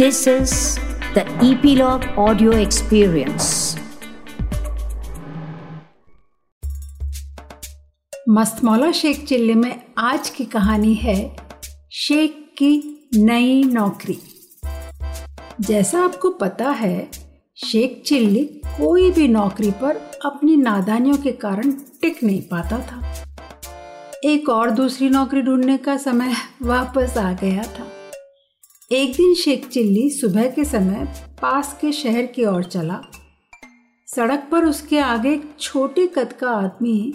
This is the Epilogue Audio Experience. मस्तमौला Sheikh चिल्ले में आज की कहानी है शेख की नई नौकरी। जैसा आपको पता है, शेख चिल्ली कोई भी नौकरी पर अपनी नादानियों के कारण टिक नहीं पाता था। एक और दूसरी नौकरी ढूँढने का समय वापस आ गया था। एक दिन शेख चिल्ली सुबह के समय पास के शहर की ओर चला। सड़क पर उसके आगे एक छोटे कद का आदमी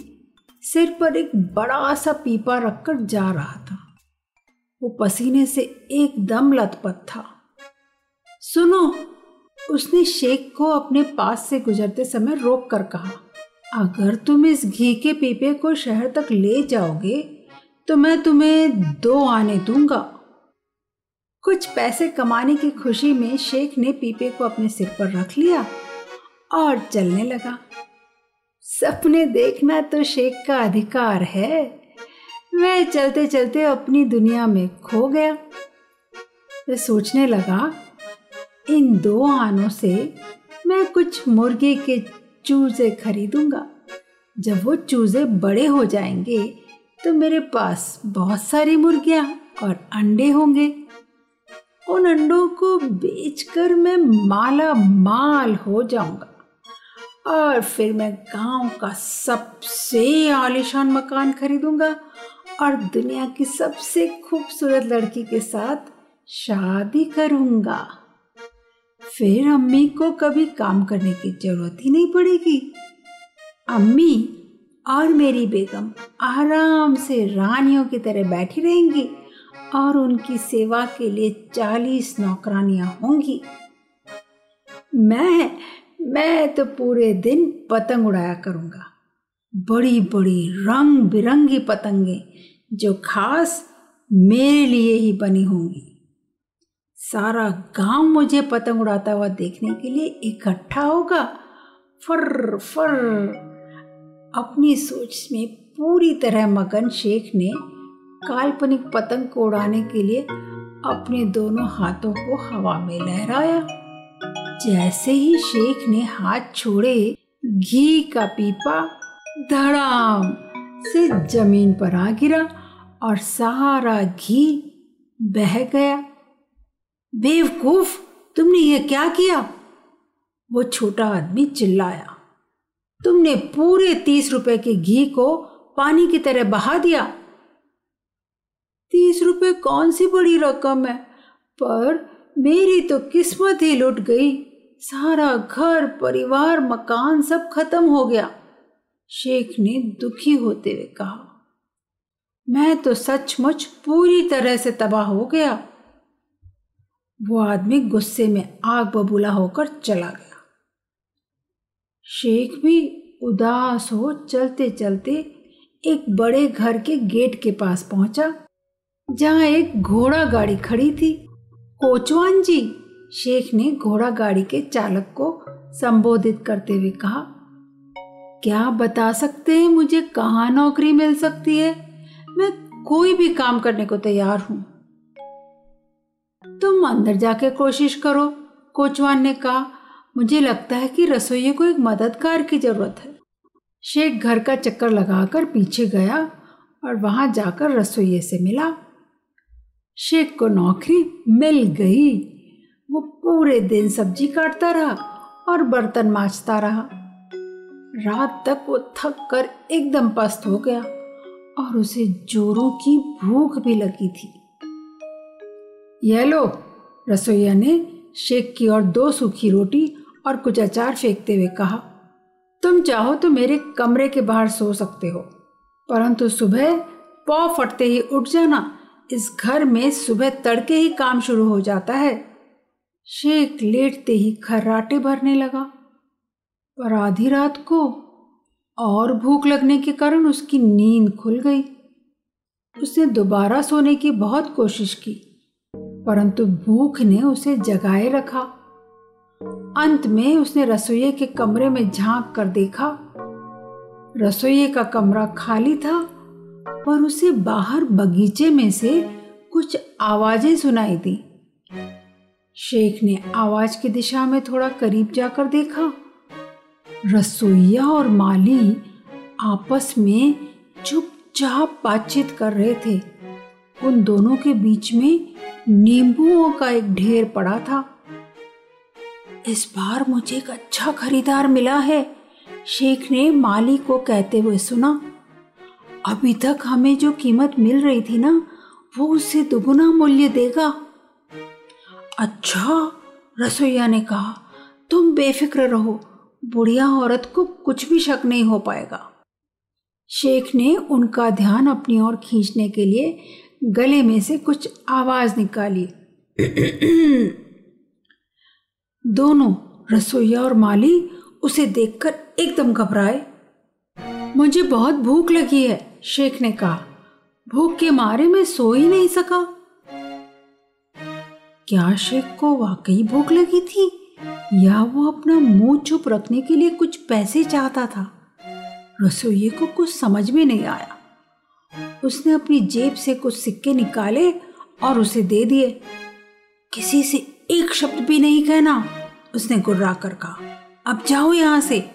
सिर पर एक बड़ा सा पीपा रखकर जा रहा था। वो पसीने से एकदम लथपथ था। सुनो, उसने शेख को अपने पास से गुजरते समय रोक कर कहा, अगर तुम इस घी के पीपे को शहर तक ले जाओगे तो मैं तुम्हें दो आने दूँगा। कुछ पैसे कमाने की खुशी में शेख ने पीपे को अपने सिर पर रख लिया और चलने लगा। सपने देखना तो शेख का अधिकार है। वह चलते चलते अपनी दुनिया में खो गया। वह सोचने लगा, इन दो आनों से मैं कुछ मुर्गे के चूजे खरीदूँगा। जब वो चूजे बड़े हो जाएँगे तो मेरे पास बहुत सारी मुर्गियाँ और अंडे होंगे। उन अंडों को बेचकर मैं माला माल हो जाऊँगा। और फिर मैं गाँव का सबसे आलिशान मकान खरीदूँगा और दुनिया की सबसे खूबसूरत लड़की के साथ शादी करूँगा। फिर अम्मी को कभी काम करने की ज़रूरत ही नहीं पड़ेगी। अम्मी और मेरी बेगम आराम से रानियों की तरह बैठी रहेंगी। और उनकी सेवा के लिए चालीस नौकरानियाँ होंगी। मैं मैं तो पूरे दिन पतंग उड़ाया करूँगा। बड़ी बड़ी रंग बिरंगी पतंगे, जो खास मेरे लिए ही बनी होंगी। सारा गाँव मुझे पतंग उड़ाता हुआ देखने के लिए इकट्ठा होगा। फर फर। अपनी सोच में पूरी तरह मगन शेख ने काल्पनिक पतंग को उड़ाने के लिए अपने दोनों हाथों को हवा में लहराया। जैसे ही शेख ने हाथ छोड़े, घी का पीपा धड़ाम से ज़मीन पर आ गिरा और सारा घी बह गया। बेवकूफ़, तुमने यह क्या किया? वो छोटा आदमी चिल्लाया। तुमने पूरे तीस रुपए के घी को पानी की तरह बहा दिया। तीस रुपए कौन सी बड़ी रकम है? पर मेरी तो किस्मत ही लुट गई। सारा घर, परिवार, मकान सब खत्म हो गया। शेख ने दुखी होते हुए कहा, मैं तो सचमुच पूरी तरह से तबाह हो गया। वो आदमी गुस्से में आग बबूला होकर चला गया। शेख भी उदास हो चलते चलते एक बड़े घर के गेट के पास पहुँचा। जहाँ एक घोड़ा गाड़ी खड़ी थी। कोचवान जी शेख ने घोड़ा गाड़ी के चालक को संबोधित करते हुए कहा, क्या बता सकते हैं मुझे कहाँ नौकरी मिल सकती है? मैं कोई भी काम करने को तैयार हूँ। तुम अंदर जाके कोशिश करो, कोचवान ने कहा। मुझे लगता है कि रसोई को एक मददगार की ज़रूरत है। शेख घर का चक्कर लगाकर पीछे गया और वहाँ जाकर रसोइये से मिला। शेख को नौकरी मिल गई। वो पूरे दिन सब्ज़ी काटता रहा और बर्तन मांजता रहा। रात तक वो थक कर एकदम पस्त हो गया और उसे जोरों की भूख भी लगी थी। यह लो, रसोईया ने शेख की और दो सूखी रोटी और कुछ अचार फेंकते हुए कहा, तुम चाहो तो मेरे कमरे के बाहर सो सकते हो, परंतु सुबह पौ फटते ही उठ जाना इस घर में सुबह तड़के ही काम शुरू हो जाता है। शेख लेटते ही खर्राटे भरने लगा। पर आधी रात को और भूख लगने के कारण उसकी नींद खुल गई। उसने दोबारा सोने की बहुत कोशिश की, परंतु भूख ने उसे जगाए रखा। अंत में उसने रसोई के कमरे में झाँक कर देखा। रसोई का कमरा खाली था पर उसे बाहर बगीचे में से कुछ आवाज़ें सुनाई दी। शेख ने आवाज़ की दिशा में थोड़ा करीब जाकर देखा। रसोईया और माली आपस में चुपचाप बातचीत कर रहे थे। उन दोनों के बीच में नींबुओं का एक ढेर पड़ा था। इस बार मुझे एक अच्छा खरीदार मिला है, शेख ने माली को कहते हुए सुना। अभी तक हमें जो कीमत मिल रही थी ना, वो उससे दुगुना मूल्य देगा। अच्छा रसोईया ने कहा, तुम बेफिक्र रहो, बुढ़िया औरत को कुछ भी शक नहीं हो पाएगा। शेख ने उनका ध्यान अपनी ओर खींचने के लिए गले में से कुछ आवाज़ निकाली। दोनों, रसोईया और माली, उसे देखकर एकदम घबराए। मुझे बहुत भूख लगी है। शेख ने कहा, भूख के मारे मैं सो ही नहीं सका। क्या शेख को वाकई भूख लगी थी? या वो अपना मुँह चुप रखने के लिए कुछ पैसे चाहता था? रसोई को कुछ समझ में नहीं आया। उसने अपनी जेब से कुछ सिक्के निकाले और उसे दे दिए। किसी से एक शब्द भी नहीं कहना। उसने गुर्रा कर कहा, अब जाओ यहाँ से।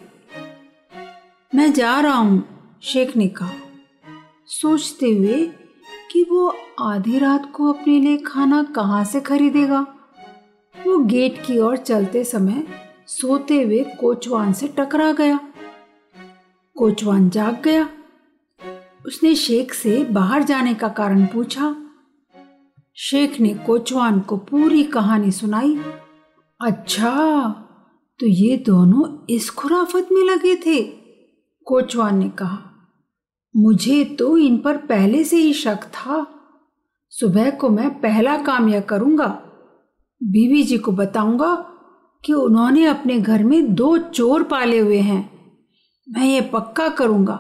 मैं जा रहा हूँ, शेख ने कहा। सोचते हुए कि वो आधी रात को अपने लिए खाना कहाँ से खरीदेगा। वो गेट की ओर चलते समय सोते हुए कोचवान से टकरा गया। कोचवान जाग गया। उसने शेख से बाहर जाने का कारण पूछा। शेख ने कोचवान को पूरी कहानी सुनाई। अच्छा तो ये दोनों इस खुराफत में लगे थे, कोचवान ने कहा। मुझे तो इन पर पहले से ही शक था। सुबह को मैं पहला काम यह करूँगा। बीवी जी को बताऊँगा कि उन्होंने अपने घर में दो चोर पाले हुए हैं। मैं ये पक्का करूँगा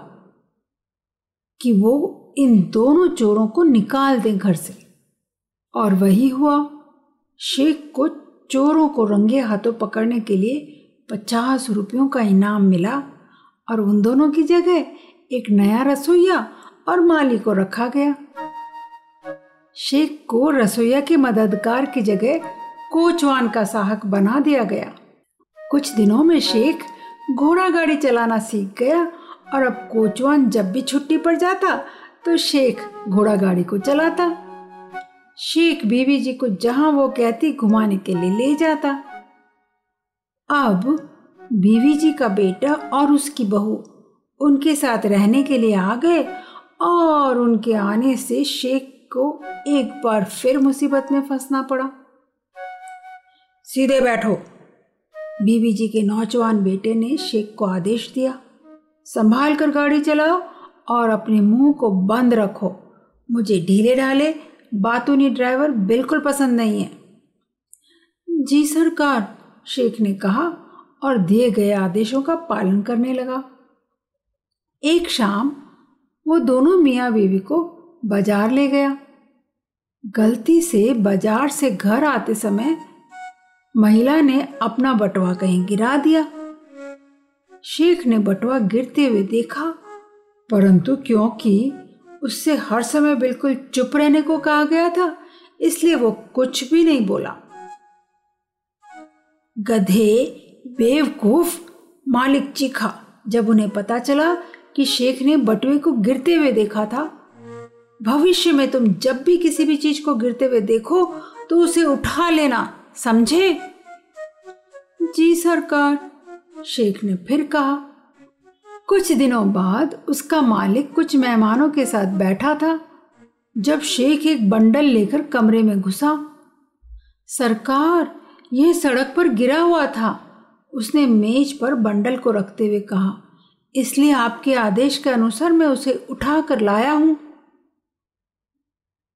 कि वो इन दोनों चोरों को निकाल दें घर से। और वही हुआ, शेख को चोरों को रंगे हाथों पकड़ने के लिए पचास रुपयों का इनाम मिला और उन दोनों की जगह एक नया रसोईया और माली को रखा गया। शेख को रसोईया के मददगार की जगह कोचवान का सहायक बना दिया गया। कुछ दिनों में शेख घोड़ा गाड़ी चलाना सीख गया और अब कोचवान जब भी छुट्टी पर जाता तो शेख घोड़ा गाड़ी को चलाता। शेख बीवी जी को जहाँ वो कहती, घुमाने के लिए ले जाता। अब बीवी जी का बेटा और उसकी बहू उनके साथ रहने के लिए आ गए और उनके आने से शेख को एक बार फिर मुसीबत में फंसना पड़ा। सीधे बैठो। बीवी जी के नौजवान बेटे ने शेख को आदेश दिया, संभाल कर गाड़ी चलाओ और अपने मुँह को बंद रखो। मुझे ढीले ढाले बातूनी ड्राइवर बिल्कुल पसंद नहीं है। जी सरकार, शेख ने कहा और दिए गए आदेशों का पालन करने लगा। एक शाम वो दोनों मियाँ बीवी को बाज़ार ले गया। गलती से बाज़ार से घर आते समय महिला ने अपना बटवा कहीं गिरा दिया। शेख ने बटवा गिरते हुए देखा, परंतु क्योंकि उससे हर समय बिल्कुल चुप रहने को कहा गया था, इसलिए वो कुछ भी नहीं बोला। गधे बेवकूफ़ मालिक चीखा जब उन्हें पता चला कि शेख ने बटुए को गिरते हुए देखा था। भविष्य में तुम जब भी किसी भी चीज़ को गिरते हुए देखो तो उसे उठा लेना, समझे? जी सरकार, शेख ने फिर कहा। कुछ दिनों बाद उसका मालिक कुछ मेहमानों के साथ बैठा था। जब शेख एक बंडल लेकर कमरे में घुसा। सरकार, यह सड़क पर गिरा हुआ था, उसने मेज पर बंडल को रखते हुए कहा। इसलिए आपके आदेश के अनुसार मैं उसे उठा कर लाया हूँ।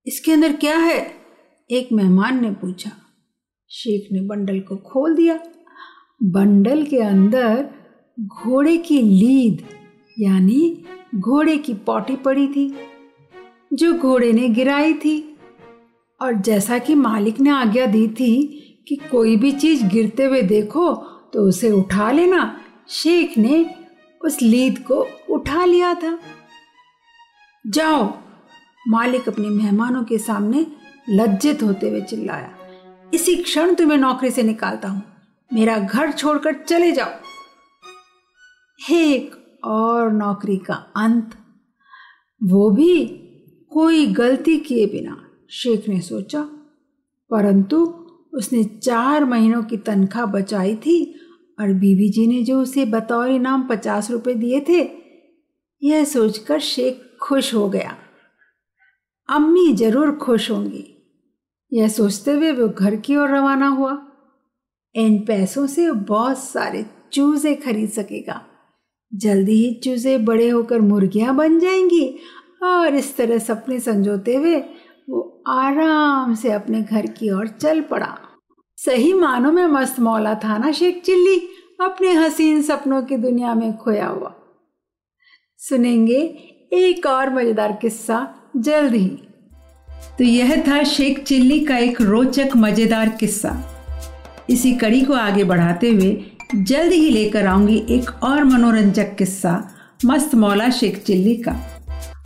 इसके अंदर क्या है? एक मेहमान ने पूछा। शेख ने बंडल को खोल दिया। बंडल के अंदर घोड़े की लीद, यानी घोड़े की पॉटी पड़ी थी, जो घोड़े ने गिराई थी। और जैसा कि मालिक ने आज्ञा दी थी कि कोई भी चीज़ गिरते हुए देखो तो उसे उठा लेना। शेख ने उस लीद को उठा लिया था। जाओ, मालिक अपने मेहमानों के सामने लज्जित होते हुए चिल्लाया, इसी क्षण तुम्हें नौकरी से निकालता हूँ। मेरा घर छोड़कर चले जाओ। एक और नौकरी का अंत। वो भी कोई गलती किए बिना, शेख ने सोचा, परंतु उसने चार महीनों की तनख्वाह बचाई थी और बीबी जी ने जो उसे बतौर इनाम पचास रुपए दिए थे, यह सोचकर शेख खुश हो गया। अम्मी ज़रूर खुश होंगी। यह सोचते हुए वो घर की ओर रवाना हुआ। इन पैसों से बहुत सारे चूजे खरीद सकेगा। जल्दी ही चूजे बड़े होकर मुर्गियाँ बन जाएँगी और इस तरह सपने संजोते हुए वो आराम से अपने घर की ओर चल पड़ा। सही मानो में मस्त मौला था ना शेख चिल्ली? अपने हसीन सपनों की दुनिया में खोया हुआ। सुनेंगे एक और मज़ेदार किस्सा जल्द ही। तो यह था शेख चिल्ली का एक रोचक मज़ेदार किस्सा। इसी कड़ी को आगे बढ़ाते हुए जल्द ही लेकर आऊँगी एक और मनोरंजक किस्सा मस्त मौला शेख चिल्ली का।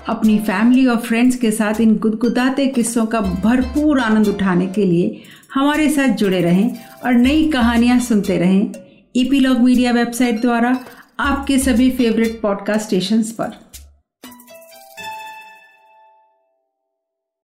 अपनी फैमिली और फ्रेंड्स के साथ इन गुदगुदाते किस्सों का भरपूर आनंद उठाने के लिए हमारे साथ जुड़े रहें और नई कहानियाँ सुनते रहें। ईपीलॉग मीडिया वेबसाइट द्वारा आपके सभी फेवरेट पॉडकास्ट स्टेशंस पर।